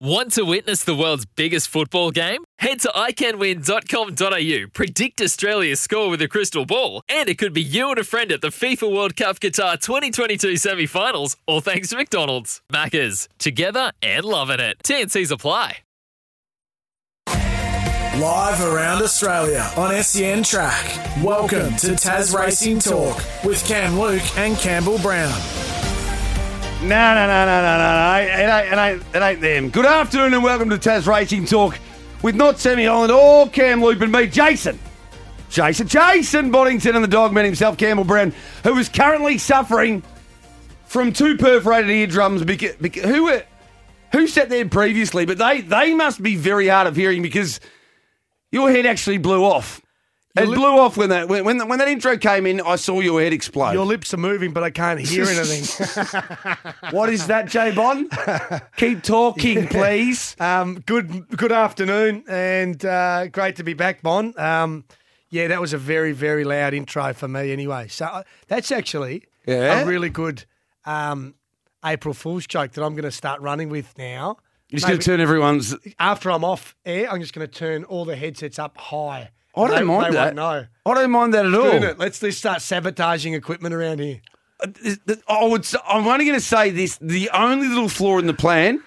Want to witness the world's biggest football game? Head to iCanWin.com.au, predict Australia's score with a crystal ball, and it could be you and a friend at the FIFA World Cup Qatar 2022 semi finals, all thanks to McDonald's. Maccas, together and loving it. TNC's apply. Live around Australia on SEN Track. Welcome to Taz Racing Talk with Cam Luke and Campbell Brown. No, no, no, no, no, no. It ain't, it ain't, it ain't them. Good afternoon and welcome to Taz Racing Talk with not Sammy Holland or Cam Loop and me, Jason. Jason, Jason Bonnington and the dogman himself, Campbell Brown, who is currently suffering from two perforated eardrums. Because, because, who were, who sat there previously? But they, they must be very hard of hearing because your head actually blew off. It lip- blew off when that when, when when that intro came in. I saw your head explode. Your lips are moving, but I can't hear anything. What is that, J Bond? Keep talking, please. um, good good afternoon, and uh, great to be back, Bon. Um, yeah, that was a very very loud intro for me. Anyway, so uh, that's actually Yeah? a really good um, April Fool's joke that I'm going to start running with now. You're just going Maybe- to turn everyone's. after I'm off air, I'm just going to turn all the headsets up high. I don't They- mind they that. Won't. I don't mind that at all. Doing it. Let's let's start sabotaging equipment around here. I would. I'm only going to say this: the only little flaw in the plan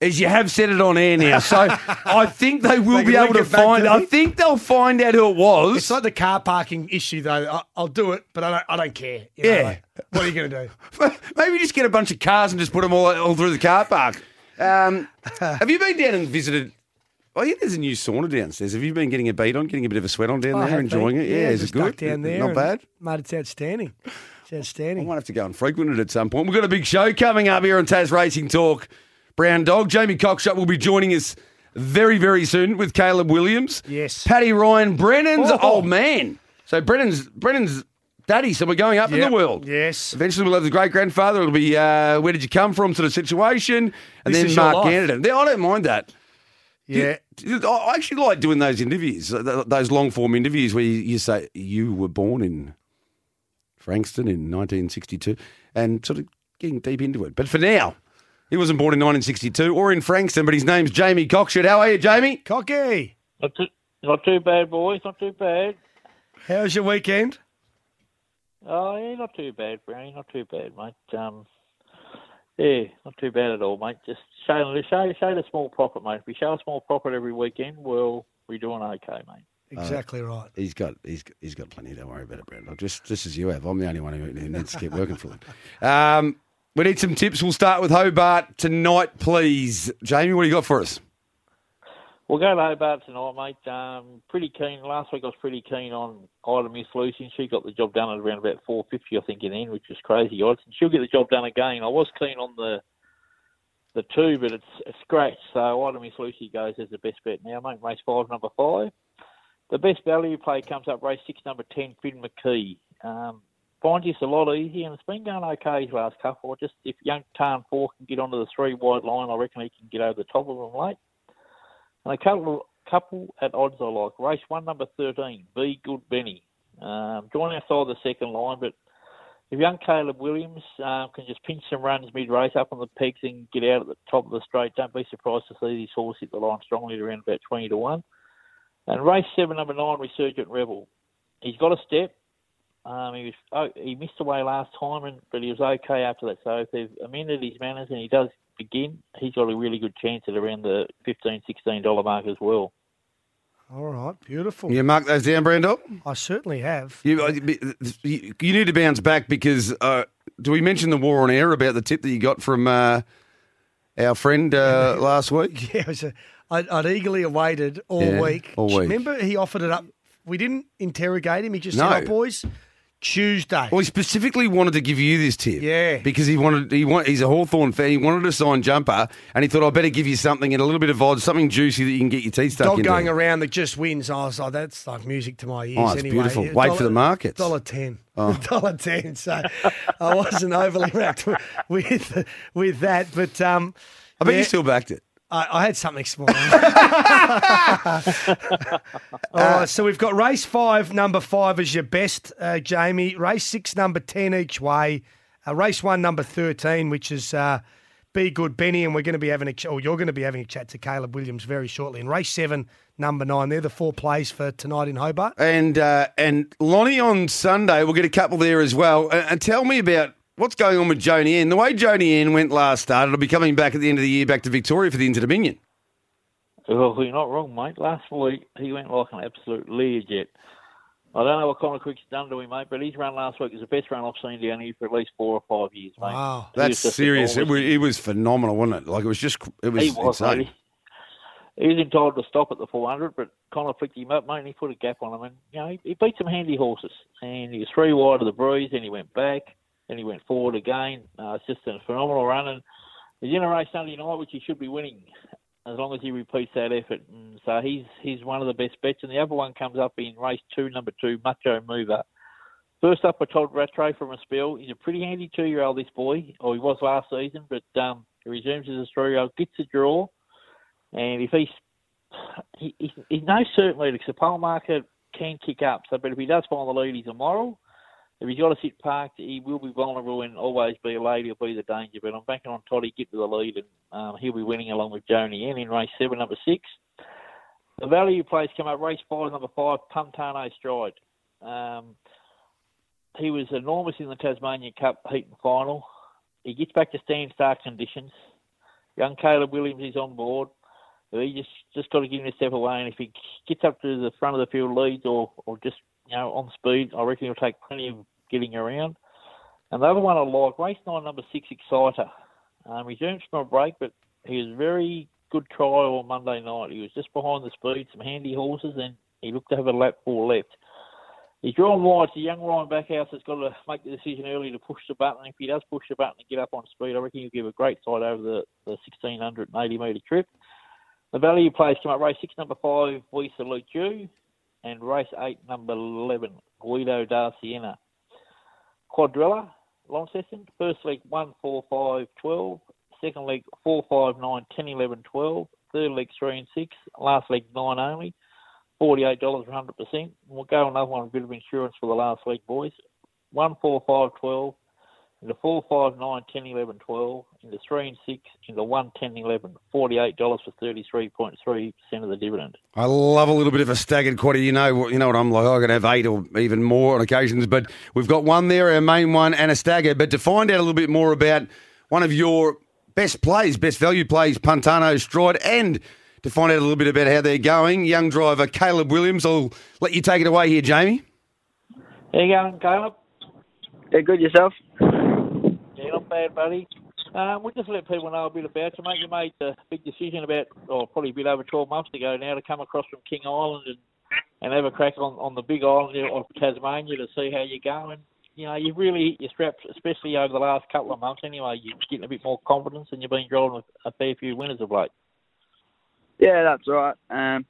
is you have said it on air now. So I think they will They be able to find. to I think they'll find out who it was. It's like the car parking issue, though. I, I'll do it, but I don't. I don't care. You know, Yeah. like, what are you going to do? Maybe just get a bunch of cars and just put them all, all through the car park. Um, have you been down and visited? Oh, yeah, there's a new sauna downstairs. Have you been getting a beat on, getting a bit of a sweat on down I there, enjoying been. it? Yeah, is it good? down there. Not bad. mate. It's outstanding. It's I outstanding. might have to go and frequent it at some point. We've got a big show coming up here on Taz Racing Talk. Brown Dog, Jamie Cockshut will be joining us very, very soon with Caleb Williams. Yes. Paddy Ryan, Brennan's Oh. old man. So Brennan's Brennan's daddy. So we're going up in the world. Yes. Eventually we'll have the great grandfather. It'll be uh, where did you come from sort of situation, and This then Mark. Anderton. I don't mind that. Yeah. I actually like doing those interviews, those long form interviews where you, you say you were born in Frankston in 1962 and sort of getting deep into it. But for now, he wasn't born in 1962 or in Frankston, but his name's Jamie Cockshut. How are you, Jamie? Cocky. Not too, not too bad, boys. Not too bad. How's your weekend? Oh, yeah, not too bad, Brownie. Not too bad, mate. Um, yeah, not too bad at all, mate. Just show, show, show the small profit, mate. If we show a small profit every weekend, well, we're doing okay, mate. Exactly right. He's got he's he's got plenty. Don't worry about it, Brandon. Just just as you have. I'm the only one who who needs to keep working for them. Um, we need some tips. We'll start with Hobart tonight, please. Jamie, what do you got for us? We'll go to Hobart tonight, mate. Um, pretty keen. Last week I was pretty keen on Ida Miss Lucy. And she got the job done at around about 450, I think, in the end, which was crazy odds. And she'll get the job done again. I was keen on the the two, but it's a scratch. So Ida Miss Lucy goes as the best bet now, mate. Race five, number five. The best value play comes up race six, number ten, Finn McKee. Um, finds this a lot easier, and it's been going okay his last couple. Just if young Tarn Four can get onto the three wide line, I reckon he can get over the top of them late. And a couple couple at odds I like. Race one, number thirteen, Be Good Benny. Um, join outside the second line, but if young Caleb Williams um, can just pinch some runs mid-race up on the pegs and get out at the top of the straight, don't be surprised to see this horse hit the line strongly around about 20 to 1. And race seven, number nine, Resurgent Rebel. He's got a step. Um, he was oh, he missed away last time, and but he was okay after that. So if they've amended his manners and he does begin, he's got a really good chance at around the $15, $16 mark as well. All right. Beautiful. You mark those down, Brando. I certainly have. You, uh, you you need to bounce back because uh, do we mention the war on air about the tip that you got from uh, our friend uh, last week? Yeah, it was a, I'd, I'd eagerly awaited all Yeah, week. all week. Remember, he offered it up. We didn't interrogate him. He just No. said, oh, boys, Tuesday. Well, he specifically wanted to give you this tip. Yeah. Because he wanted he want, he's a Hawthorn fan. He wanted to sign jumper and he thought I better give you something and a little bit of odds, something juicy that you can get your teeth stuck Dog into. going around that just wins. I was like, that's like music to my ears. Oh, it's anyway. beautiful. Wait for the markets. Dollar ten. Oh. Dollar ten. So I wasn't overly rapt with with that, but um, I bet yeah, you still backed it. I, I had something small. All right, so we've got race five, number five is your best, uh, Jamie. Race six, number ten each way. Uh, race one, number thirteen, which is uh, Be Good Benny, and we're going to be having a ch- or you're going to be having a chat to Caleb Williams very shortly. And race seven, number nine, they're the four plays for tonight in Hobart. And uh, and Lonnie on Sunday, we'll get a couple there as well. And, and tell me about what's going on with Joni N. The way Joni N went last start, it'll be coming back at the end of the year back to Victoria for the Inter Dominion. Well, you're not wrong, mate. Last week he went like an absolute Learjet. I don't know what Connor Crook's done to him, mate, but his run last week was the best run I've seen down here for at least four or five years, mate. Wow. He That's serious. It was, it was phenomenal, wasn't it? Like it was just it was, He was, insane. mate. He was entitled to stop at the 400, but Connor flicked him up, mate, and he put a gap on him. And, you know, he, he beat some handy horses. And he was three wide of the breeze, and he went back, then he went forward again. Uh, it's just a phenomenal run. And he's in a race Sunday night, which he should be winning as long as he repeats that effort. And so he's he's one of the best bets. And the other one comes up in race two, number two, Macho Mover. First up, I told Rattray from a spill. He's a pretty handy two-year-old, this boy, or he was last season, but um, he resumes as a three-year-old, gets a draw, and if he's he, he's, he's no certain leader, 'cause the pole market can kick up. So, but if he does find the lead, he's immoral. If he's got to sit parked, he will be vulnerable and always be a lady will be the danger. But I'm banking on Toddy get to the lead, and um, he'll be winning along with Joni N in race seven, number six. The value plays come up race five, number five, Puntano Stride. Um, he was enormous in the Tasmania Cup heat and final. He gets back to stand start conditions. Young Caleb Williams is on board. He just just got to give him a step away, and if he gets up to the front of the field leads or, or just you know on speed, I reckon he'll take plenty of getting around. And the other one I like, race nine, number six, Exciter. Um, resumes from a break, but he was very good trial on Monday night. He was just behind the speed, some handy horses, and he looked to have a lap four left. He's drawn wide. A young Ryan Backhouse that's got to make the decision early to push the button. If he does push the button and get up on speed, I reckon he'll give a great side over the, the 1680 metre trip. The value plays come up race six, number five, We Salute You, and race eight, number 11, Guido da Siena. Quadrella, Launceston, first leg 1, 4, 5, 12, second leg 4, 5, 9, 10, 11, 12, third leg 3 and 6, last leg 9 only, $48 for 100%. We'll go another one, a bit of insurance for the last leg, boys. 1, 4, 5, 12, into 4, 5, 9, 10, 11, 12, into 3 and 6, into 1, 10, 11, $48 for 33.3% of the dividend. I love a little bit of a staggered quarter. You know, what- you know what I'm like. I could have eight or even more on occasions, but we've got one there, our main one, and a stagger. But to find out a little bit more about one of your best plays, best value plays, Puntano Stride, and to find out a little bit about how they're going, young driver Caleb Williams. I'll let you take it away here, Jamie. How you going, Caleb? Yeah, good yourself. Bad, buddy. Um, we'll just let people know a bit about you, mate. You made the big decision about, oh, probably a bit over 12 months ago now to come across from King Island and, and have a crack on, on the big island of Tasmania to see how you're going. You know, you've really hit your straps, especially over the last couple of months anyway. You're getting a bit more confidence and you've been driving a fair few winners of late. Yeah, that's right. Um,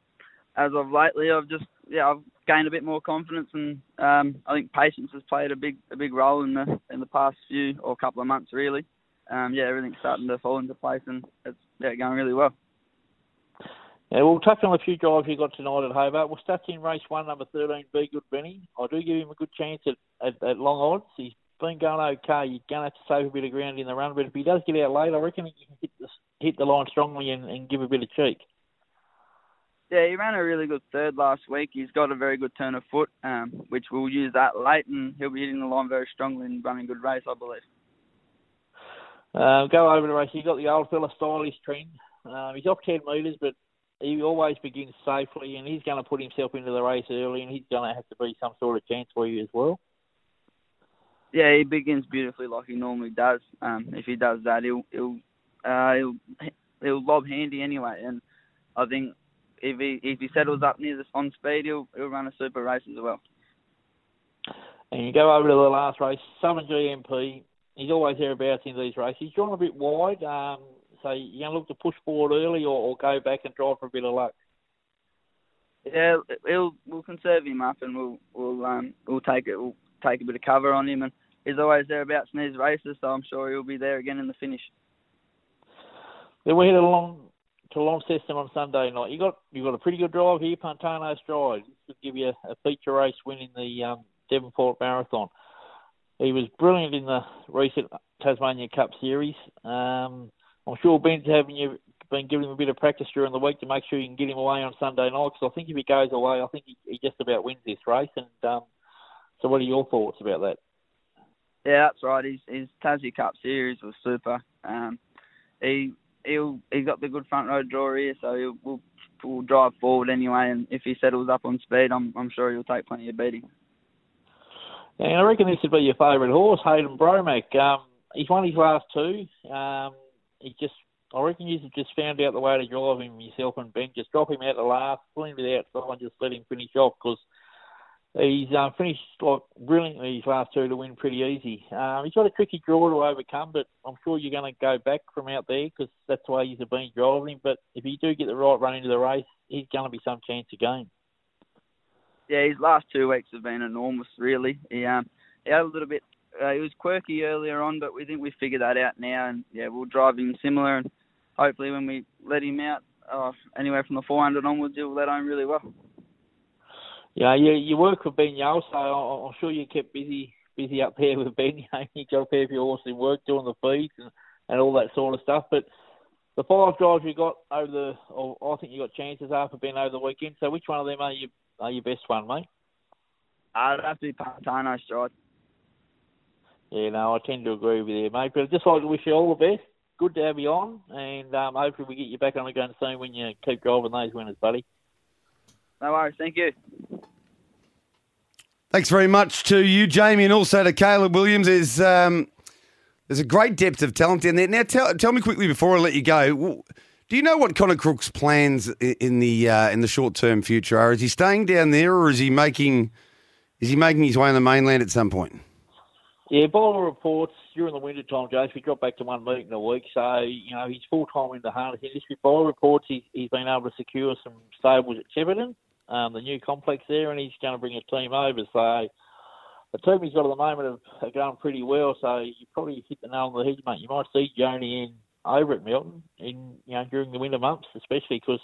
as of lately, I've just yeah I've gained a bit more confidence, and um, I think patience has played a big a big role in the in the past few or couple of months really. Um, yeah, everything's starting to fall into place, and it's yeah going really well. Yeah, we'll touch on a few drives you got tonight at Hobart. We'll start in race one, number 13, Be Good Benny. I do give him a good chance at, at, at long odds. He's been going okay. You're going to have to save a bit of ground in the run, but if he does get out late, I reckon he can hit the, hit the line strongly and, and give a bit of cheek. Yeah, he ran a really good third last week. He's got a very good turn of foot, um, which we'll use that late, and he'll be hitting the line very strongly and running a good race, I believe. Uh, go over the race. You've got the old fella stylish trend. Um, he's off 10 metres, but he always begins safely, and he's going to put himself into the race early, and he's going to have to be some sort of chance for you as well. Yeah, he begins beautifully like he normally does. Um, if he does that, he'll he'll uh, he'll he'll lob handy anyway, and I think if he if he settles up near the on speed, he'll he'll run a super race as well. And you go over to the last race, Southern GMP. He's always thereabouts in these races. He's drawn a bit wide, um, so you're going to look to push forward early or, or go back and try for a bit of luck. Yeah, he'll we'll conserve him up, and we'll we'll um we'll take it we'll take a bit of cover on him, and he's always thereabouts in these races, so I'm sure he'll be there again in the finish. Then we head along to Launceston on Sunday night. You got you got a pretty good drive here, Pantano Drive. This would give you a, a feature race win in the um, Devonport Marathon. He was brilliant in the recent Tasmania Cup Series. Um, I'm sure Ben's having you been giving him a bit of practice during the week to make sure you can get him away on Sunday night. Because I think if he goes away, I think he, he just about wins this race. And um, so, what are your thoughts about that? Yeah, that's right. His his Tassie Cup series was super. Um, he he'll he's got the good front row draw here, so he'll will will drive forward anyway. And if he settles up on speed, I'm I'm sure he'll take plenty of beating. And I reckon this would be your favourite horse, Hayden Bromack. Um, he's won his last two. Um, he just, I reckon you've just found out the way to drive him yourself and Ben. Just drop him out the last, pull him to the outside, and just let him finish off because he's um, finished like brilliantly his last two to win pretty easy. Um, he's got a tricky draw to overcome, but I'm sure you're going to go back from out there because that's the way he's been driving. But if you do get the right run into the race, he's going to be some chance again. Yeah, his last two weeks have been enormous. Really, he um he had a little bit. Uh, he was quirky earlier on, but we think we figured that out now, and yeah, we'll drive him similar, and hopefully when we let him out, uh, anywhere from the 400 onwards, he'll let home really well. Yeah, you you work with Ben Yole, so I'm sure you kept busy busy up there with Ben. You got a pair of your horse in work doing the feeds and, and all that sort of stuff. But the five drives you got over the, or I think you got chances after Ben over the weekend. So which one of them are you are your best one, mate? I'd have to be Pantano stride. Yeah, no, I tend to agree with you, mate. But I'd just like to wish you all the best. Good to have you on, and um, hopefully we get you back on again soon when you keep driving those winners, buddy. No worries. Thank you. Thanks very much to you, Jamie, and also to Caleb Williams. There's, um, there's a great depth of talent in there. Now, tell, tell me quickly before I let you go. Do you know what Connor Crook's plans in the uh, in the short term future are? Is he staying down there, or is he making is he making his way on the mainland at some point? Yeah, Bowler reports during the winter time, Jace, we got back to one meeting a week, so you know he's full time in the harness industry. Bowler reports he's, he's been able to secure some stables at Cheverton, um, the new complex there, and he's going to bring a team over. So the team he's got at the moment are, going pretty well. So you probably hit the nail on the head, mate. You might see Joni in over at Melton in you know during the winter months, especially because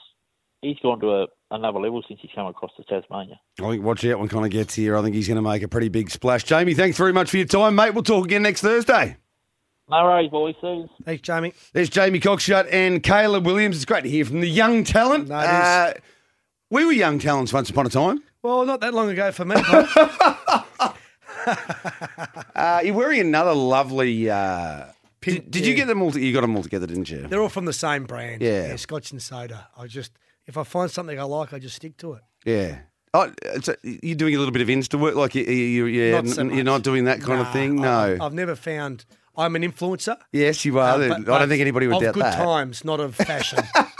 he's gone to a, another level since he's come across to Tasmania. I think watch out when Connor gets here. I think he's going to make a pretty big splash. Jamie, thanks very much for your time, mate. We'll talk again next Thursday. No worries, boys. See Thanks, Jamie. There's Jamie Cockshut and Caleb Williams. It's great to hear from the young talent. No, uh, we were young talents once upon a time. Well, not that long ago for me. uh, you're wearing another lovely uh, did, did yeah. you get them all? To, you got them all together, didn't you? They're all from the same brand. Yeah. yeah, Scotch and soda. I just if I find something I like, I just stick to it. Yeah. Oh, so you're doing a little bit of Insta work, like you, you, yeah, not so you're not doing that kind nah, of thing. No, I, I've never found. I'm an influencer. Yes, you are. Uh, but, I don't think anybody would doubt that. Good times, not of fashion.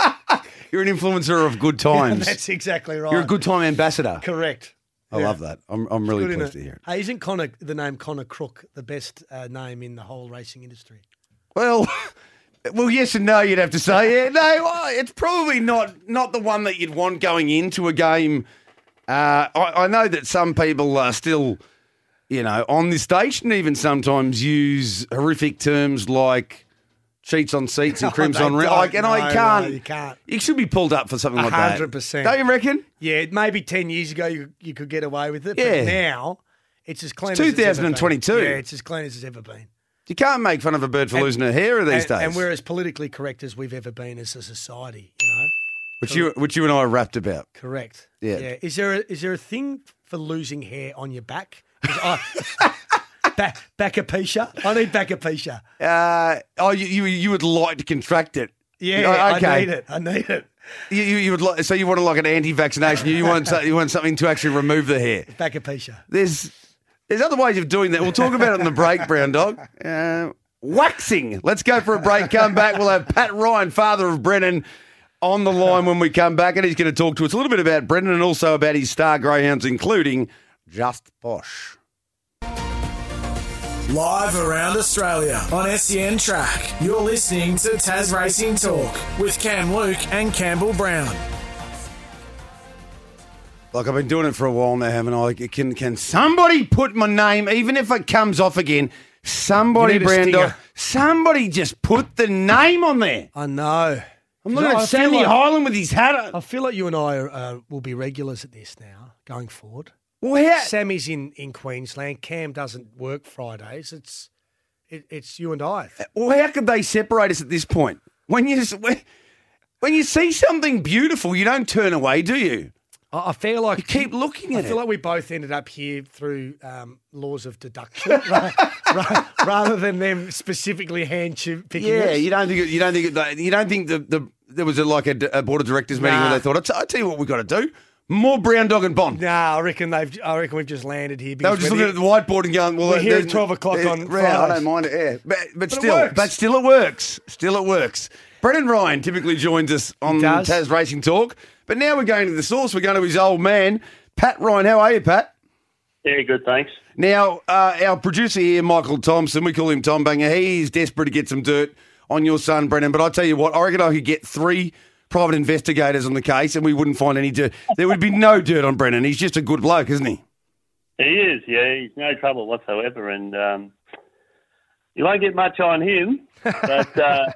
you're an influencer of good times. That's exactly right. You're a good time ambassador. Correct. I yeah. love that. I'm, I'm really pleased to hear it. Hey, isn't Connor the name Connor Crook the best uh, name in the whole racing industry? Well, well, yes and no. You'd have to say. Yeah, no, it's probably not not the one that you'd want going into a game. Uh, I, I, know that some people are still, you know, on this station even sometimes use horrific terms like cheats on seats and crimps on. Like, and no, I can't. No, you can't. You should be pulled up for something like that. Hundred percent. Don't you reckon? Yeah, maybe ten years ago you you could get away with it. Yeah. But now it's as clean. It's as 2022. yeah, it's as clean as it's ever been. You can't make fun of a bird for and, losing her hair these and, days. And we're as politically correct as we've ever been as a society, you know. Which you, which you and I are rapped about. Correct. Yeah. yeah. Is there a, is there a thing for losing hair on your back? I, back backopecia. I need backopecia. Uh, oh, you, you you would like to contract it? Yeah. Oh, okay. I need it. I need it. You, you, you would like, so you want like an anti-vaccination? You want you want something to actually remove the hair? Backopecia. There's there's other ways of doing that. We'll talk about it in the break, Brown Dog. Uh, waxing. Let's go for a break. Come back. We'll have Pat Ryan, father of Brennan, on the line when we come back, and he's going to talk to us a little bit about Brennan and also about his star greyhounds, including Just Posh. Live around Australia on SEN Track. You're listening to Tas Racing Talk with Cam Luke and Campbell Brown. Like I've been doing it for a while now, haven't I? Can can somebody put my name, even if it comes off again? Somebody, Brando, somebody just put the name on there. I know. I'm looking at Sammy like, Highland with his hat. On. I feel like you and I are, uh, will be regulars at this now, going forward. Well, how? Sammy's in, in Queensland. Cam doesn't work Fridays. It's it, it's you and I. Well, how could they separate us at this point? When you when, when you see something beautiful, you don't turn away, do you? I I feel like You keep looking I at feel it. like we both ended up here through um, laws of deduction, ra- ra- rather than them specifically hand choo- picking. Yeah, us. you don't think it, you don't think it, you don't think the, the there was a, like a, a board of directors meeting Nah. where they thought, I t- I tell you what we've got to do, more brown dog and bond. Nah, I reckon they've. I reckon we've just landed here. They were because just we're looking at the whiteboard and going, "Well, We're here at 12 o'clock yeah, on yeah, I don't mind it, yeah, but, but, it still, but still, it works. Still, it works. Brennan Ryan typically joins us on does. Taz Racing Talk, but now we're going to the source. We're going to his old man, Pat Ryan. How are you, Pat? Yeah, good, thanks. Now, uh, our producer here, Michael Thompson, we call him Tom Banger. He's desperate to get some dirt on your son, Brennan. But I tell you what, I reckon I could get three private investigators on the case, and we wouldn't find any dirt. There would be no dirt on Brennan. He's just a good bloke, isn't he? He is, yeah, he's no trouble whatsoever, and um, you won't get much on him. But uh,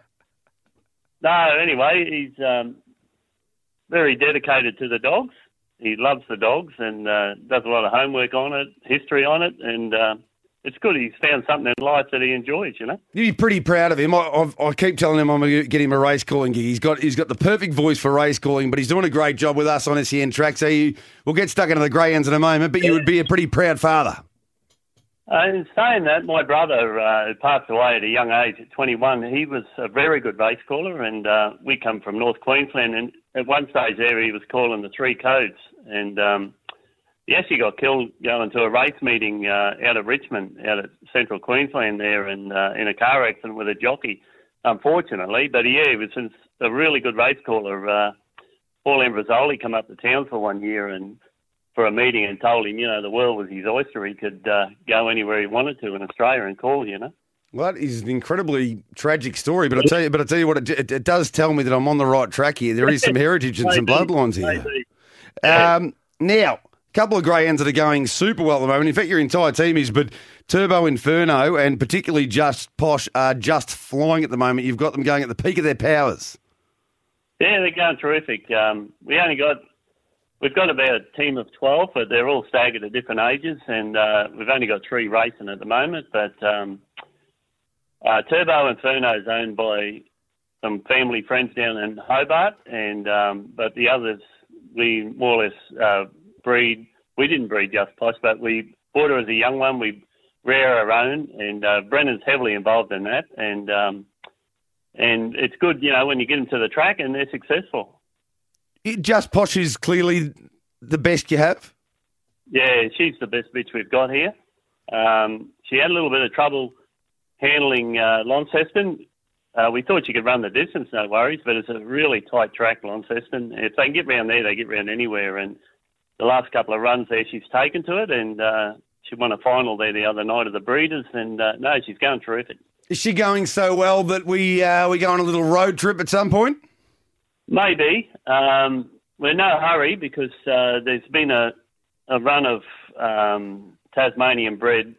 no, anyway, he's um, very dedicated to the dogs. He loves the dogs and uh, does a lot of homework on it, history on it, and uh, it's good. He's found something in life that he enjoys, you know. You'd be pretty proud of him. I, I've, I keep telling him I'm going to get him a race calling gig. He's got he's got the perfect voice for race calling, but he's doing a great job with us on SEN track. So you, we'll get stuck into the greyhounds in a moment. But you would be a pretty proud father. Uh, in saying that, my brother uh, passed away at a young age, at 21, he was a very good race caller, and uh, we come from North Queensland. And at one stage there, he was calling the three codes, and um, he actually got killed going to a race meeting uh, out of Richmond, out of Central Queensland there, and uh, in a car accident with a jockey, unfortunately. But yeah, he was a really good race caller. Uh, Paul Ambrosoli come up to town for one year and for a meeting and told him, you know, the world was his oyster. He could uh, go anywhere he wanted to in Australia and call, you know. Well, that is an incredibly tragic story, but I tell you, but I tell you what, it, it, it does tell me that I'm on the right track here. There is some heritage and some bloodlines here. Um, now, couple of greyhounds that are going super well at the moment. In fact, your entire team is, but Turbo Inferno and particularly Just Posh are just flying at the moment. You've got them going at the peak of their powers. Yeah, they're going terrific. Um, we only got, we've got about a team of 12, but they're all staggered at different ages, and uh, we've only got three racing at the moment. But um, uh, Turbo Inferno is owned by some family friends down in Hobart, and um, but the others we more or less uh, breed. We didn't breed Just Posh, but we bought her as a young one. We rear our own, and uh, Brennan's heavily involved in that, and um, and it's good, you know, when you get them to the track and they're successful. Just Posh is clearly the best you have. Yeah, she's the best bitch we've got here. Um, she had a little bit of trouble handling uh, Launceston. Uh, we thought she could run the distance, no worries, but it's a really tight track, Launceston. If they can get round there, they get round anywhere. And the last couple of runs there, she's taken to it, and uh, she won a final there the other night of the Breeders. And uh, no, she's going terrific. Is she going so well that we uh, we go on a little road trip at some point? Maybe. Um, we're in no hurry because uh, there's been a, a run of um, Tasmanian bred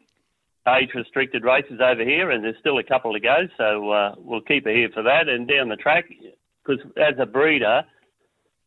age restricted races over here, and there's still a couple to go. So uh, we'll keep her here for that. And down the track, because as a breeder,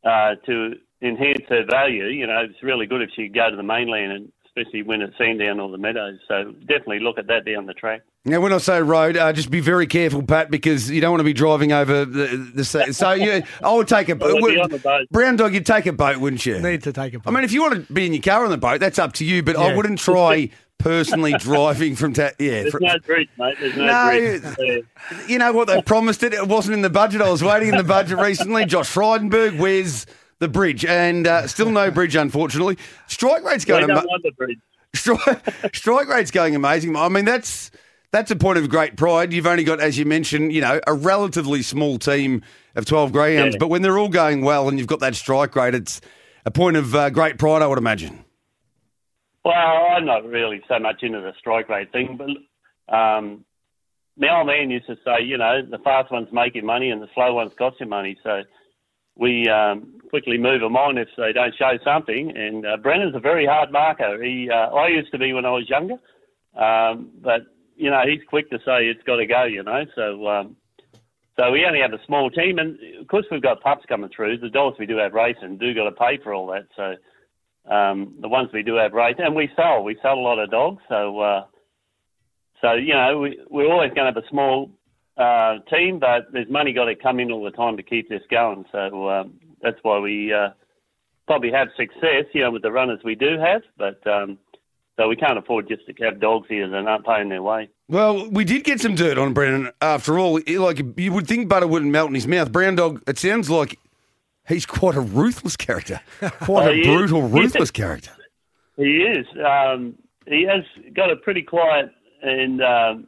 uh, to enhance her value, you know, it's really good if she could go to the mainland, and especially when it's Sandown or the Meadows. So definitely look at that down the track. Now, when I say road, uh, just be very careful, Pat, because you don't want to be driving over the. the so you, I would take a Well, we'll be on the boat. brown dog. You'd take a boat, wouldn't you? Need to take a. I mean, if you want to be in your car on the boat, that's up to you. But I wouldn't try personally driving from. Ta- yeah, There's fr- no bridge, mate. There's no, No. bridge. You know what? They promised it. It wasn't in the budget. I was waiting in the budget recently. Josh Frydenberg, where's the bridge? And uh, still no bridge, unfortunately. Strike rate's going. don't ama- want the bridge. strike, strike rate's going amazing. I mean, that's that's a point of great pride. You've only got, as you mentioned, you know, a relatively small team of twelve greyhounds, Yeah. but when they're all going well and you've got that strike rate, it's a point of uh, great pride, I would imagine. Well, I'm not really so much into the strike rate thing, but um, my old man used to say, you know, the fast ones make you money and the slow ones cost you money. So we um, quickly move them on if they don't show something. And uh, Brennan's a very hard marker. He, uh, I used to be when I was younger, um, but you know, he's quick to say it's got to go. You know, so. Um, so we only have a small team, and of course we've got pups coming through. The dogs we do have racing do got to pay for all that. So um, the ones we do have race, and we sell. We sell a lot of dogs, so uh, so you know we we're always going to have a small uh, team, but there's money got to come in all the time to keep this going. So um, that's why we uh, probably have success, you know, with the runners we do have. But um, so we can't afford just to have dogs here that aren't paying their way. Well, we did get some dirt on Brennan after all. Like you would think butter wouldn't melt in his mouth. Brown dog. It sounds like he's quite a ruthless character, quite Oh, a he is. brutal, ruthless character. He is. Um, he has got a pretty quiet and um,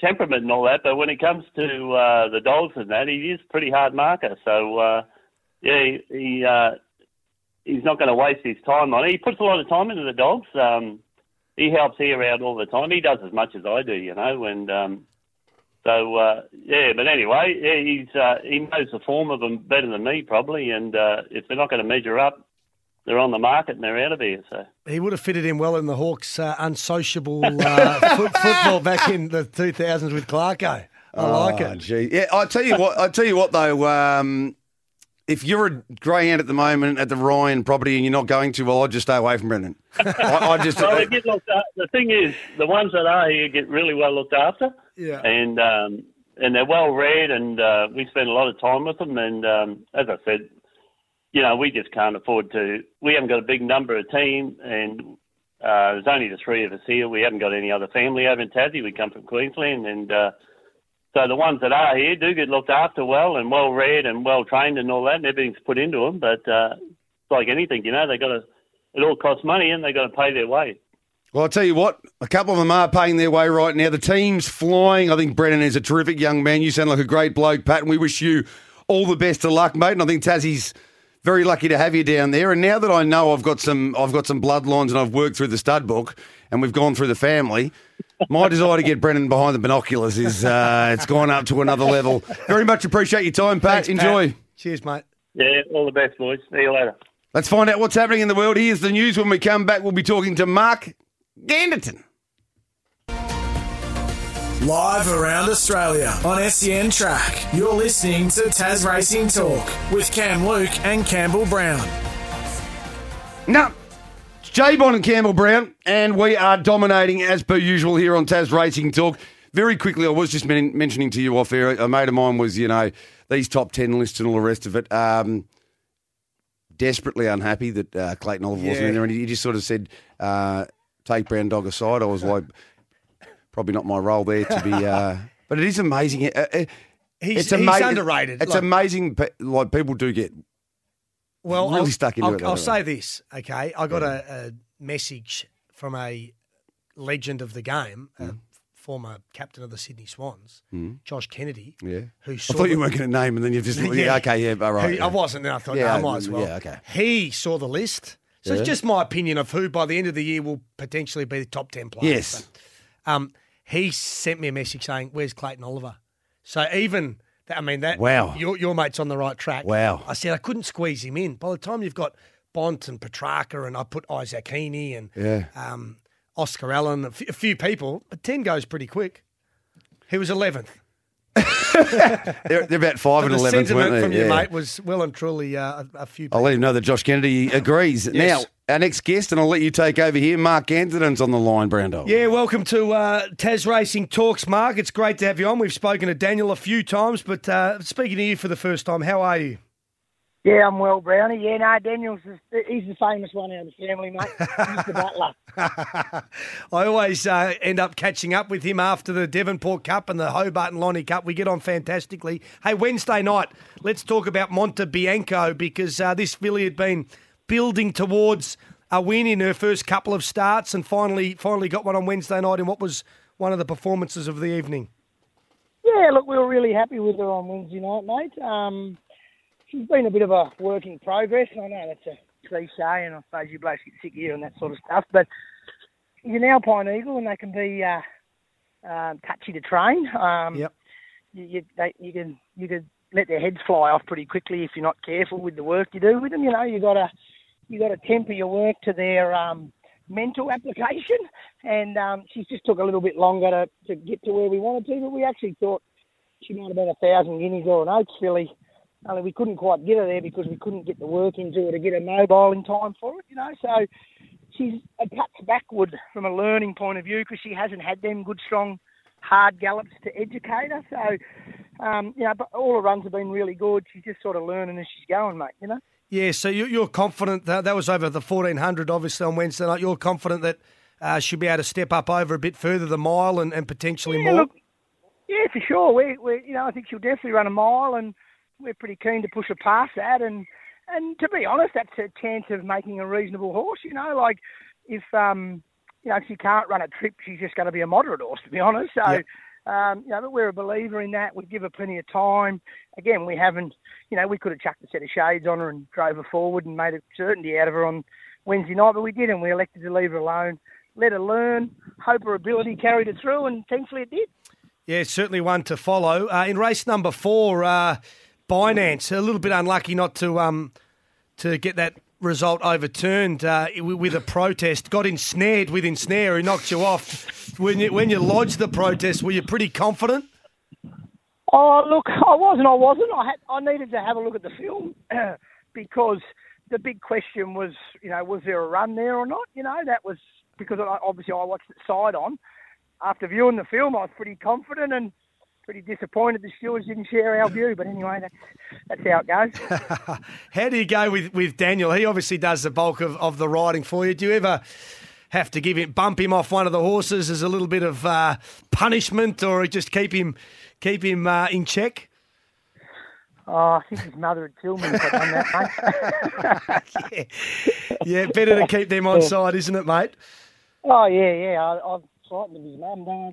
temperament and all that, but when it comes to uh, the dogs and that, he is pretty hard marker. So uh, yeah, he, he uh, he's not going to waste his time on it. He puts a lot of time into the dogs. Um, he helps here out all the time. He does as much as I do, you know, and um, so uh, yeah. But anyway, yeah, he's uh, he knows the form of them better than me probably, and uh, if they're not going to measure up, they're on the market and they're out of here. So. He would have fitted in well in the Hawks' uh, unsociable uh, foot, football back in the 2000s with Clarko. I like Oh, it. Gee. Yeah, I tell you what. I tell you what though. Um, if you're a greyhound at the moment at the Ryan property and you're not going to, well, I'd just stay away from Brennan. I, I just. Well, they get looked a- the thing is, the ones that are here get really well looked after, Yeah. and um, and they're well read, and uh, we spend a lot of time with them. And um, as I said, you know, we just can't afford to. We haven't got a big number of team, and uh, there's only the three of us here. We haven't got any other family over in Tassie. We come from Queensland, and uh, so the ones that are here do get looked after well and well read and well trained and all that, and everything's put into them. But uh, like anything, you know, they got to. It all costs money, and they got to pay their way. Well, I'll tell you what, a couple of them are paying their way right now. The team's flying. I think Brennan is a terrific young man. You sound like a great bloke, Pat, and we wish you all the best of luck, mate. And I think Tassie's very lucky to have you down there. And now that I know I've got some I've got some bloodlines and I've worked through the stud book and we've gone through the family, my desire to get Brennan behind the binoculars is uh, it's gone up to another level. Very much appreciate your time, Pat. Thanks, Enjoy. Pat. Cheers, mate. Yeah, all the best, boys. See you later. Let's find out what's happening in the world. Here's the news. When we come back, we'll be talking to Mark Ganderton. Live around Australia on SEN Track. You're listening to Taz Racing Talk with Cam Luke and Campbell Brown. No. It's J Bond and Campbell Brown, and we are dominating as per usual here on Taz Racing Talk. Very quickly, I was just men- mentioning to you off air, a mate of mine was, you know, these top 10 lists and all the rest of it. Um, desperately unhappy that uh, Clayton Oliver wasn't in there, and he just sort of said, uh, take Brown Dog aside. I was like, probably not my role there to be. Uh, but it is amazing. Uh, uh, He's, it's he's underrated. It's Like- amazing. Like people do get Well, really I'll, stuck into I'll, it, I'll say this, okay? I got a, a message from a legend of the game, a Mm. former captain of the Sydney Swans, Josh Kennedy. Yeah. Who I thought you weren't going to name, and then you've just Yeah. okay, yeah, all right. Who- yeah. I wasn't, and I thought, Yeah, no, I might as well. yeah, okay. He saw the list. So Yeah. it's just my opinion of who by the end of the year will potentially be the top 10 players. Yes. But, um, he sent me a message saying, Where's Clayton Oliver? So even, that, I mean, that Wow. your, your mate's on the right track. Wow. I said, I couldn't squeeze him in. By the time you've got Bont and Petrarca, and I put Isaac Heeney and Yeah. um, Oscar Allen, a few- a few people, but 10 goes pretty quick. He was 11th. They're, they're about five But and the eleven, sentiment weren't they? from your mate was well and truly uh, a, a few I'll let him know that Josh Kennedy agrees. Yes. Now, our next guest, and I'll let you take over here. Mark Ganderton's on the line, Brando. Yeah, welcome to uh, Tas Racing Talks, Mark. It's great to have you on. We've spoken to Daniel a few times, but uh, speaking to you for the first time, how are you? Yeah, I'm well, Brownie. Yeah, no, Daniel's the, he's the famous one out of the family, mate. He's the butler. I always uh, end up catching up with him after the Devonport Cup and the Hobart and Lonnie Cup. We get on fantastically. Hey, Wednesday night, let's talk about Monte Bianco because uh, this filly had been building towards a win in her first couple of starts and finally finally got one on Wednesday night in what was one of the performances of the evening. Yeah, look, we were really happy with her on Wednesday night, mate. Um, she's been a bit of a work in progress. I know that's a cliche, and I suppose you blokes get sick of hearing that sort of stuff, but you're an Alpine Eagle, and they can be uh, um, touchy to train. Um, Yep. you, you, they, you can you can let their heads fly off pretty quickly if you're not careful with the work you do with them. You know, you got to you got to temper your work to their um, mental application. And um, she's just took a little bit longer to, to get to where we wanted to, but we actually thought she might have been a thousand guineas or an Oaks filly. Only we couldn't quite get her there because we couldn't get the work into her to get her mobile in time for it, you know. So she's a touch backward from a learning point of view because she hasn't had them good strong hard gallops to educate her. So, um, you know, but all her runs have been really good. She's just sort of learning as she's going, mate. You know. Yeah, so you- you're confident that that was over the 1400, obviously on Wednesday night. You're confident that uh, she'll be able to step up over a bit further the mile and, and potentially Yeah, more. look, yeah, for sure. We, we, you know, I think she'll definitely run a mile, and we're pretty keen to push her past that. And and to be honest, that's a chance of making a reasonable horse. You know, like if um, you know, if she can't run a trip, she's just going to be a moderate horse, to be honest. So. Yep. Um, you know, but we're a believer in that. We give her plenty of time. Again, we haven't, you know, we could have chucked a set of shades on her and drove her forward and made a certainty out of her on Wednesday night, but we didn't. We elected to leave her alone, let her learn, hope her ability carried her through, and thankfully it did. Yeah, certainly one to follow. Uh, in race number four, uh, Binance, a little bit unlucky not to um, to get that result overturned uh, with a protest. Got ensnared with ensnare, who knocked you off. When you when you lodged the protest, were you pretty confident? Oh, look, I wasn't. I wasn't. I had. I needed to have a look at the film because the big question was, you know, was there a run there or not? You know, that was because I, obviously I watched it side on. After viewing the film, I was pretty confident and pretty disappointed the stewards didn't share our view. But anyway, that's that's how it goes. How do you go with, with Daniel? He obviously does the bulk of, of the riding for you. Do you ever have to give him bump him off one of the horses as a little bit of uh, punishment, or just keep him keep him uh, in check? oh, I think his mother would kill me if I'd done that, mate. Yeah, better to keep them on side, isn't it, mate? oh yeah, yeah. I, I've frightened his mum. About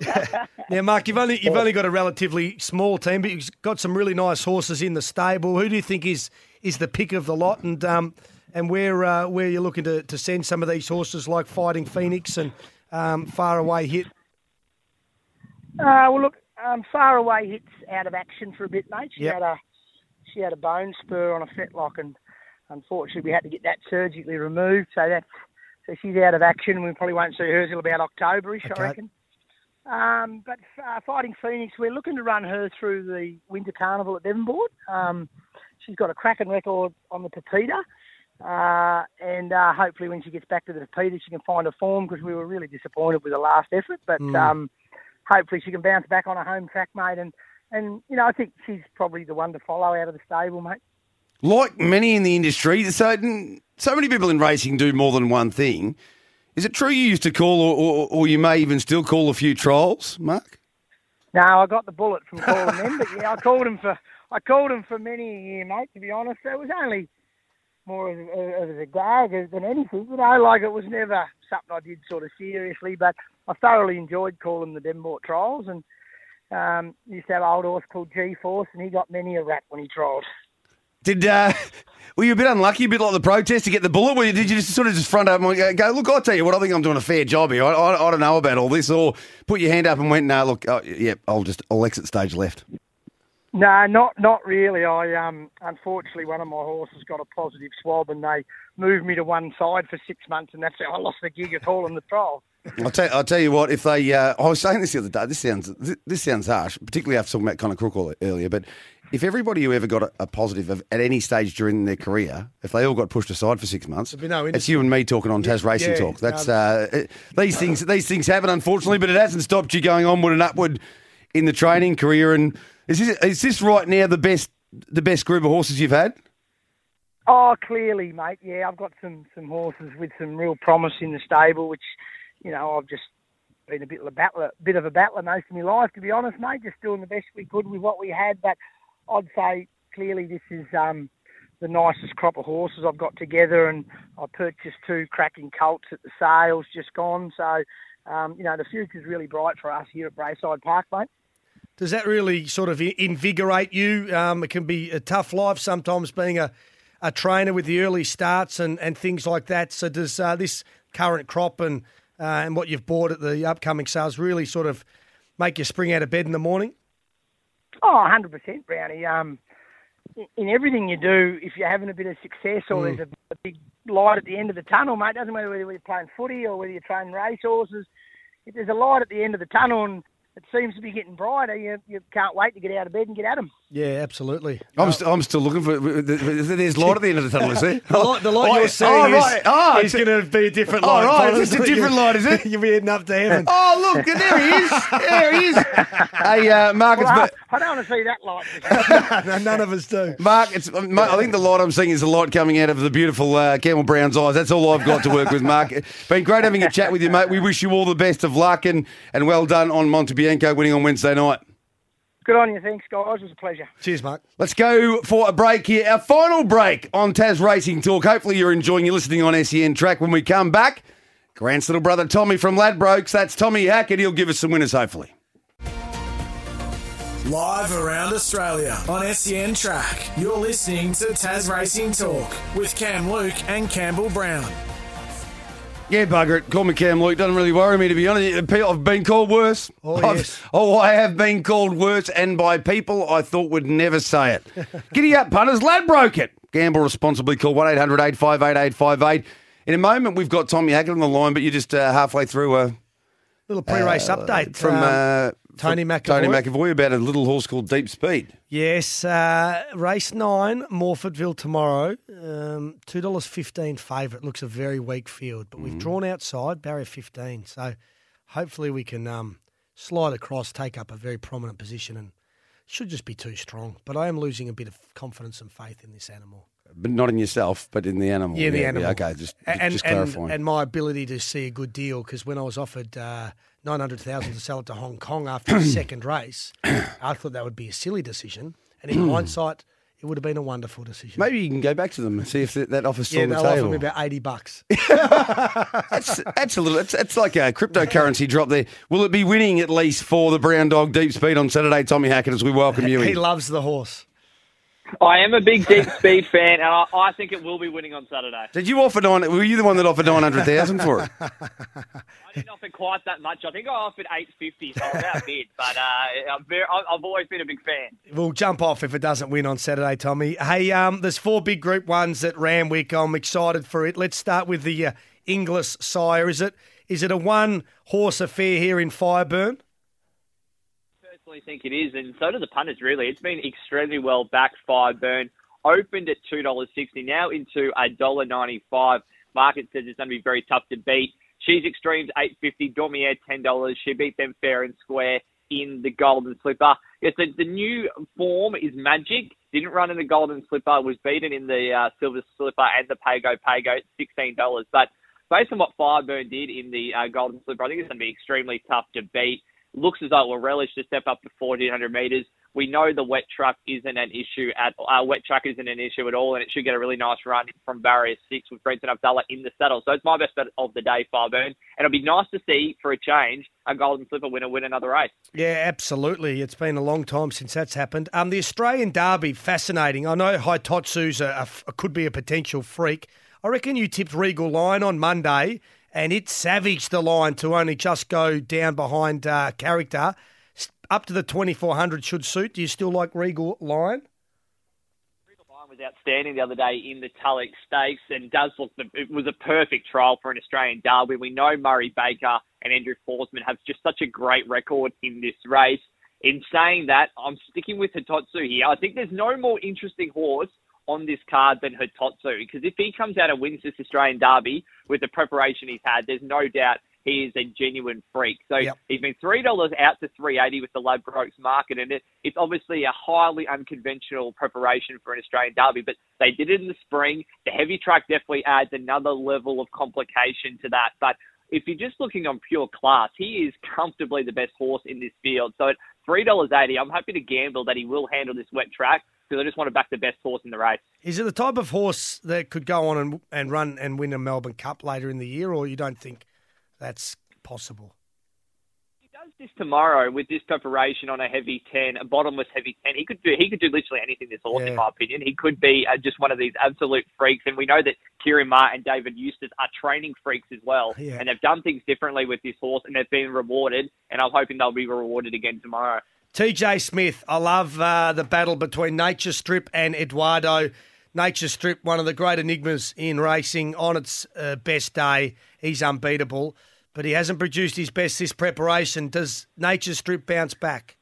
that. Now, Mark, you've only you've only got a relatively small team, but you've got some really nice horses in the stable. Who do you think is is the pick of the lot, and um, and where uh, where you're looking to, to send some of these horses like Fighting Phoenix and um, Far Away Hit? Uh, well, look, um, far away hits out of action for a bit, mate. She Yep. had a she had a bone spur on a fetlock, and unfortunately, we had to get that surgically removed. So that's so she's out of action. We probably won't see her until about Octoberish, Okay. I reckon. Um, but uh, Fighting Phoenix, we're looking to run her through the Winter Carnival at Devonport. Um, she's got a cracking record on the Pepita. Uh, and uh, hopefully, when she gets back to the Pepita, she can find a form because we were really disappointed with the last effort. But um, hopefully she can bounce back on a home track, mate. And, and you know, I think she's probably the one to follow out of the stable, mate. Like many in the industry, so so many people in racing do more than one thing. Is it true you used to call, or, or, or you may even still call a few trials, Mark? No, I got the bullet from calling them, but yeah, I called them for I called him for many a year, mate. To be honest, it was only more as, a- gag than anything. You know, like it was never something I did sort of seriously, but I thoroughly enjoyed calling the Devonport trials and. Um, used to have an old horse called G Force, and he got many a rap when he trialled. Did uh, were you a bit unlucky, a bit like the protest to get the bullet? Did you just sort of just front up and go, look? I'll tell you what, I think I'm doing a fair job here. I, I, I don't know about all this, or put your hand up and went, no, look, oh, yeah, I'll just I'll exit stage left. No, not not really. I um unfortunately one of my horses got a positive swab and they moved me to one side for six months and that's how I lost the gig of calling the trial. I'll tell, I'll tell you what. If they, uh, I was saying this the other day. This sounds this, this sounds harsh, particularly after talking about Connor Crook earlier. But if everybody who ever got a, a positive of, at any stage during their career, if they all got pushed aside for six months, no it's you and me talking on Taz Racing yeah, Talk. That's no. uh, it- these things. These things happen, unfortunately, but it hasn't stopped you going onward and upward in the training career. And is this, is this right now the best the best group of horses you've had? Oh, clearly, mate. Yeah, I've got some some horses with some real promise in the stable, which you know I've just been a bit of a battler, bit of a battler most of my life, to be honest, mate. Just doing the best we could with what we had, but I'd say clearly this is um, the nicest crop of horses I've got together, and I purchased two cracking colts at the sales just gone, so. Um, you know, the future's really bright for us here at Brayside Park, mate. Does that really sort of invigorate you? Um, it can be a tough life sometimes being a, a trainer with the early starts and, and things like that. So does uh, this current crop and uh, and what you've bought at the upcoming sales really sort of make you spring out of bed in the morning? Oh, 100%, Brownie. Um, in- in everything you do, if you're having a bit of success or there's a, a big light at the end of the tunnel, mate, doesn't matter whether you're playing footy or whether you're training race horses, if there's a light at the end of the tunnel and it seems to be getting brighter. You, you can't wait to get out of bed and get at them. Yeah, absolutely. I'm, st- I'm still looking for. There's light at the end of the tunnel, is there? The light, the light Oh, you're seeing oh, is, right. Oh, is it's- going to be a different light. Oh, right. It's a different light, is it? You'll be heading up to heaven. Oh, look, there he is. There he is. Hey, uh, Mark, Well, ma- I, I don't want to see that light. no, none of us do. Mark, it's, um, I think the light I'm seeing is the light coming out of the beautiful uh, Campbell Brown's eyes. That's all I've got to work with, Mark. Been great having a chat with you, mate. We wish you all the best of luck and, and well done on Montebianco winning on Wednesday night. Good on you. Thanks, guys. It was a pleasure. Cheers, Mark. Let's go for a break here. Our final break on Tasracing Talk. Hopefully you're enjoying your listening on SEN Track. When we come back, Grant's little brother Tommy from Ladbrokes. That's Tommy Hackett. He'll give us some winners, hopefully. Live around Australia on SEN Track. You're listening to Tasracing Talk with Cam Luke and Campbell Brown. Yeah, bugger it. Call me Cam Luke. Doesn't really worry me, to be honest. I've been called worse. Oh, yes. oh, I have been called worse, and by people I thought would never say it. Giddy up, punters. Lad broke it. Gamble responsibly. Call 1 800 858 858. In a moment, we've got Tommy Hackett on the line, but you're just uh, halfway through a. Little pre-race update from um, uh, Tony McAvoy. Tony McAvoy about a little horse called Deep Speed. Yes, uh, race nine, Morphettville tomorrow. Um, Two dollars fifteen favourite. Looks a very weak field, but Mm. we've drawn outside barrier fifteen. So hopefully we can um, slide across, take up a very prominent position, and should just be too strong. But I am losing a bit of confidence and faith in this animal. But not in yourself, but in the animal. Yeah, the animal. okay, just, and, just clarifying. and my ability to see a good deal because when I was offered uh, nine hundred thousand to sell it to Hong Kong after the second race, I thought that would be a silly decision, and in hindsight, it would have been a wonderful decision. Maybe you can go back to them and see if that, that offer's still yeah, on the they'll offer table. me about eighty bucks. That's, that's a little. It's, it's like a cryptocurrency drop there. Will it be winning at least for the Brown Dog Deep Speed on Saturday, Tommy Hackett? As we welcome you he in. loves the horse. I am a big deep speed fan, and I, I think it will be winning on Saturday. Did you offer nine? Were you the one that offered nine hundred thousand for it? I didn't offer quite that much. I think I offered eight fifty, so I'm about mid. But uh, I'm very, I- I've always been a big fan. We'll jump off if it doesn't win on Saturday, Tommy. Hey, um, there's four big Group Ones at Randwick. I'm excited for it. Let's start with the uh, Inglis Sire. Is it is it a one horse affair here in Fireburn? Personally think it is, and so do the punters. Really, it's been extremely well backed. Fireburn opened at two dollars sixty, now into a dollar ninety five. Market says it's going to be very tough to beat. She's Extremes eight fifty, Dormier ten dollars. She beat them fair and square in the Golden Slipper. Yes, the, the new form is Magic. Didn't run in the Golden Slipper. Was beaten in the uh, Silver Slipper and the Pago Pago sixteen dollars. But based on what Fireburn did in the uh, Golden Slipper, I think it's going to be extremely tough to beat. Looks as though it will relish to step up to 1400 metres. We know the wet truck isn't an issue at uh, wet truck isn't an issue at all, and it should get a really nice run from barrier six with Brenton Avdulla in the saddle. So it's my best bet of the day, Fireburn, and it'll be nice to see for a change a Golden Slipper winner win another race. Yeah, absolutely. It's been a long time since that's happened. Um, the Australian Derby, fascinating. I know Hitotsu's a, a, could be a potential freak. I reckon you tipped Regal Lion on Monday, and it savaged the line to only just go down behind uh, character. Up to the 2400 should suit. Do you still like Regal Lion? Regal Lion was outstanding the other day in the Tulloch Stakes and does look it was a perfect trial for an Australian derby. We know Murray Baker and Andrew Forsman have just such a great record in this race. In saying that, I'm sticking with Hitotsu here. I think there's no more interesting horse on this card than Hitotsu because if he comes out and wins this Australian derby with the preparation he's had, there's no doubt he is a genuine freak. So Yep. he's been three dollars out to three eighty with the Ladbrokes market, and it, it's obviously a highly unconventional preparation for an Australian derby. But they did it in the spring. The heavy track definitely adds another level of complication to that. But if you're just looking on pure class, he is comfortably the best horse in this field. So at three dollars eighty, I'm happy to gamble that he will handle this wet track because I just want to back the best horse in the race. Is it the type of horse that could go on and, and run and win a Melbourne Cup later in the year, or you don't think that's possible? He does this tomorrow with this preparation on a heavy ten, a bottomless heavy ten. He could do he could do literally anything this horse, Yeah. in my opinion. He could be uh, just one of these absolute freaks, and we know that Ciaron Maher and David Eustace are training freaks as well, Yeah. and they've done things differently with this horse, and they've been rewarded. And I'm hoping they'll be rewarded again tomorrow. TJ Smith, I love uh, the battle between Nature Strip and Eduardo. Nature Strip, one of the great enigmas in racing, on its uh, best day, he's unbeatable. but he hasn't produced his best this preparation. Does Nature Strip bounce back?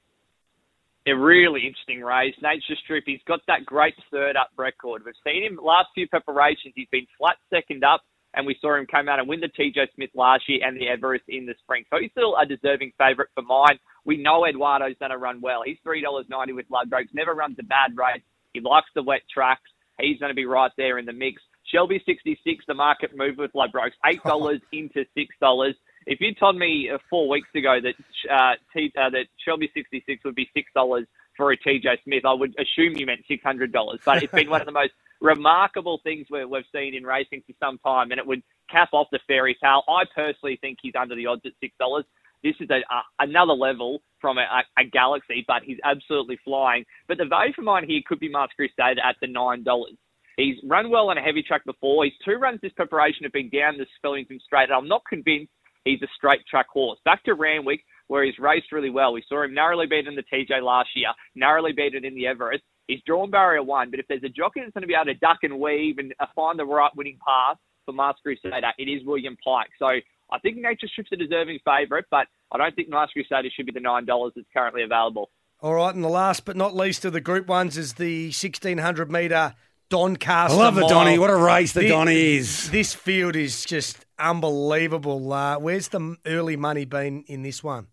a really interesting race. Nature Strip, he's got that great third up record. We've seen him last few preparations. He's been flat second up, and we saw him come out and win the TJ Smith last year and the Everest in the spring. So he's still a deserving favourite for mine. We know Eduardo's going to run well. He's $3.90 with Ladbrokes, never runs a bad race. He likes the wet tracks. He's going to be right there in the mix. Shelby 66, the market move with Ladbrokes, $8 into $6. If you told me uh, four weeks ago that uh, T, uh, that Shelby 66 would be six dollars for a TJ Smith, I would assume you meant six hundred dollars. But it's been one of the most remarkable things we, we've seen in racing for some time, and it would cap off the fairy tale. I personally think he's under the odds at six dollars. This is a, a, another level from a, a, galaxy, but he's absolutely flying. But the value for mine here could be Masked Crusader at the nine dollars. He's run well on a heavy track before. His two runs this preparation have been down the Flemington Straight. And I'm not convinced he's a straight track horse. Back to Randwick, where he's raced really well. We saw him narrowly beat in the TJ last year, narrowly beat it in the Everest. He's drawn barrier one, but if there's a jockey that's going to be able to duck and weave and uh, find the right winning path for Masked Crusader, it is William Pike. So I think Nature Strip's a deserving favourite, but I don't think Masked Crusader should be the $9 that's currently available. All right, and the last but not least of the group ones is the 1600 metre Doncaster. I love the Donny. What a race the Thi- Donny is. This field is just unbelievable. Uh, where's the early money been in this one?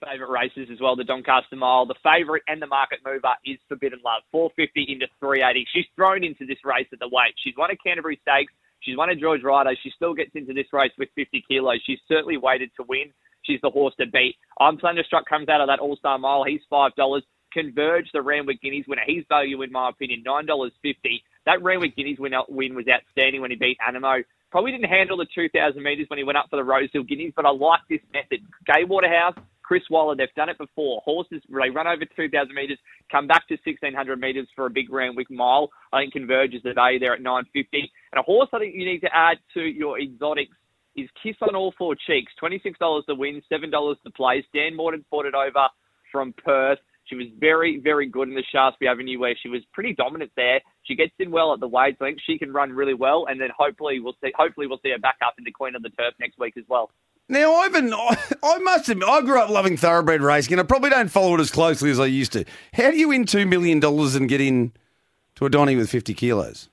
Favourite races as well, the Doncaster Mile. The favourite and the market mover is Forbidden Love, 450 into 380. She's thrown into this race at the weight. She's won a Canterbury Stakes. She's won a George Ryder. She still gets into this race with 50 kilos. She's certainly weighted to win. She's the horse to beat. I'm Thunderstruck comes out of that All Star Mile. He's five dollars. Converge, the Randwick Guineas winner. He's value, in my opinion, nine dollars fifty. That Randwick Guineas win, win was outstanding when he beat Anamoe. Probably didn't handle the 2,000 metres when he went up for the Rosehill Guineas, but I like this method. Gay Waterhouse, Chris Waller, they've done it before. Horses, they run over 2,000 metres, come back to 1,600 metres for a big Randwick mile. I think Converge is the value there at 950. And a horse I think you need to add to your exotics is Kiss on All Four Cheeks. $26 to win, $7 to place. Dan Morton bought it over from Perth. She was very, very good in the Shaftesbury Avenue where she was pretty dominant there. She gets in well at the weights. I think she can run really well, and then hopefully we'll see. Hopefully we'll see her back up into Queen of the Turf next week as well. Now, Ivan, I, I must admit, I grew up loving thoroughbred racing, and I probably don't follow it as closely as I used to. How do you win $2 million and get in to a Donny with 50 kilos?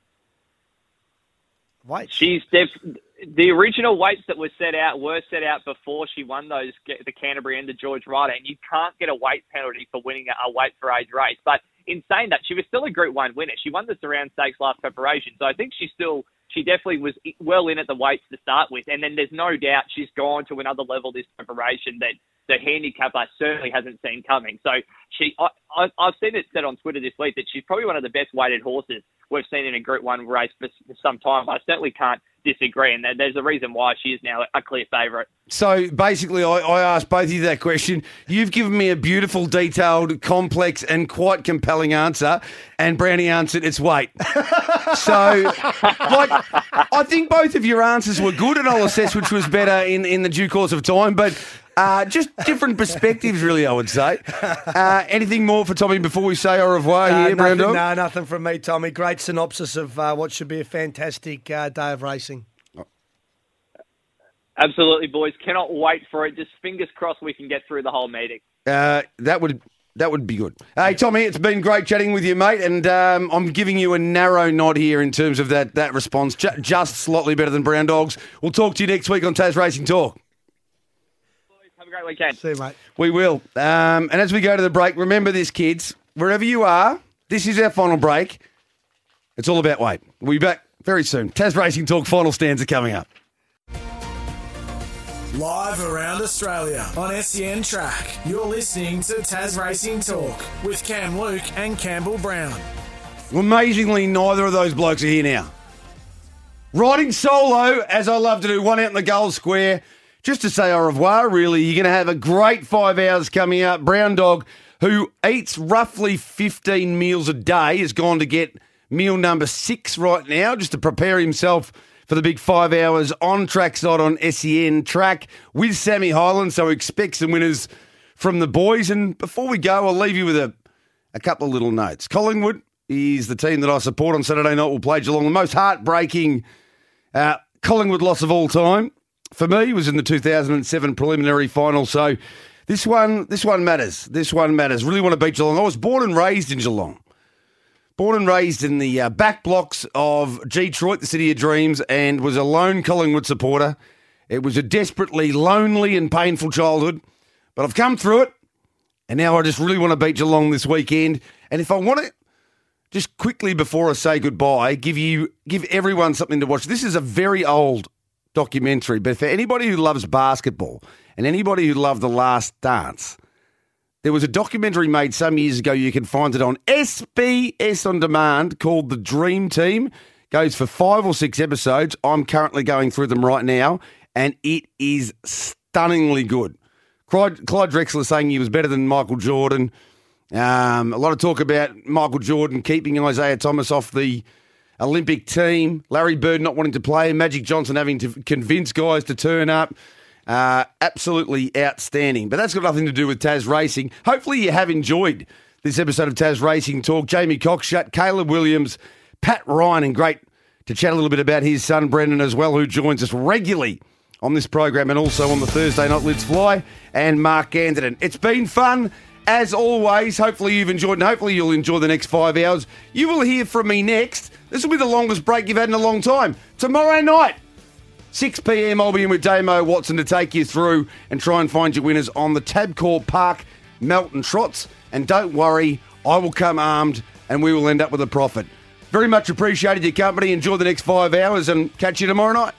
Wait. She's def- the original weights that were set out were set out before she won those the Canterbury and the George Ryder, and you can't get a weight penalty for winning a weight for age race. But in saying that, she was still a Group One winner. She won the Surround Stakes last preparation, so I think she still she definitely was well in at the weights to start with. And then there's no doubt she's gone to another level this preparation that the handicapper certainly hasn't seen coming. So she, I, I've seen it said on Twitter this week that she's probably one of the best weighted horses we've seen in a Group One race for, for some time. I certainly can't disagree, and there's a reason why she is now a clear favourite. So basically, I, I asked both of you that question. You've given me a beautiful, detailed, complex, and quite compelling answer, and Brownie answered its weight. so, like, I think both of your answers were good, and I'll assess which was better in, in the due course of time. But uh, just different perspectives, really, I would say. Uh, anything more for Tommy before we say au revoir Uh, here, Brown nothing, Dog? no, nothing from me, Tommy. Great synopsis of uh, what should be a fantastic uh, day of racing. Absolutely, boys. Cannot wait for it. Just fingers crossed we can get through the whole meeting. Uh, that would that would be good. Hey, Tommy, it's been great chatting with you, mate, and um, I'm giving you a narrow nod here in terms of that that response. Ju- just slightly better than Brown Dogs. We'll talk to you next week on Tasracing Talk. Have a great weekend. See you, mate. We will. Um, and as we go to the break, remember this, kids. Wherever you are, this is our final break. It's all about weight. We'll be back very soon. Tasracing Talk final stands are coming up. Live around Australia on SEN Track. You're listening to Taz Racing Talk with Cam Luke and Campbell Brown. Amazingly, neither of those blokes are here now. Riding solo, as I love to do, one out in the goal square, just to say au revoir, really. You're going to have a great five hours coming up. Brown Dog, who eats roughly 15 meals a day, has gone to get meal number six right now, just to prepare himself for the big five hours on trackside on SEN track with Sammy Highland. So expect some winners from the boys. And before we go, I'll leave you with a, a couple of little notes. Collingwood is the team that I support on Saturday night. Will play Geelong, the most heartbreaking uh, Collingwood loss of all time. For me was in the 2007 preliminary final. So this one, this one matters. This one matters. Really want to beat Geelong. I was born and raised in Geelong. Born and raised in the uh, back blocks of Detroit, the city of dreams, and was a lone Collingwood supporter. It was a desperately lonely and painful childhood, but I've come through it, and now I just really want to beat Geelong this weekend. And if I want to, just quickly before I say goodbye, give you give everyone something to watch. This is a very old documentary, but for anybody who loves basketball and anybody who loved The Last Dance, there was a documentary made some years ago. You can find it on SBS on demand called The Dream Team. Goes for five or six episodes. I'm currently going through them right now, and it is stunningly good. Clyde, Drexler saying he was better than Michael Jordan. Um, a lot of talk about Michael Jordan keeping Isiah Thomas off the Olympic team. Larry Bird not wanting to play. Magic Johnson having to convince guys to turn up. Uh, absolutely outstanding. But that's got nothing to do with Tasracing. Hopefully, you have enjoyed this episode of Tasracing Talk. Jamie Cockshut, Caleb Williams, Pat Ryan, and great to chat a little bit about his son Brennan as well, who joins us regularly on this program and also on the Thursday Night Let's Fly, and Mark Ganderton. It's been fun. As always, hopefully you've enjoyed, and hopefully you'll enjoy the next five hours. You will hear from me next. This will be the longest break you've had in a long time. Tomorrow night, 6 p.m. I'll be in with Damo Watson to take you through and try and find your winners on the Tabcorp Park Melton Trots. And don't worry, I will come armed and we will end up with a profit. Very much appreciated your company. Enjoy the next five hours and catch you tomorrow night.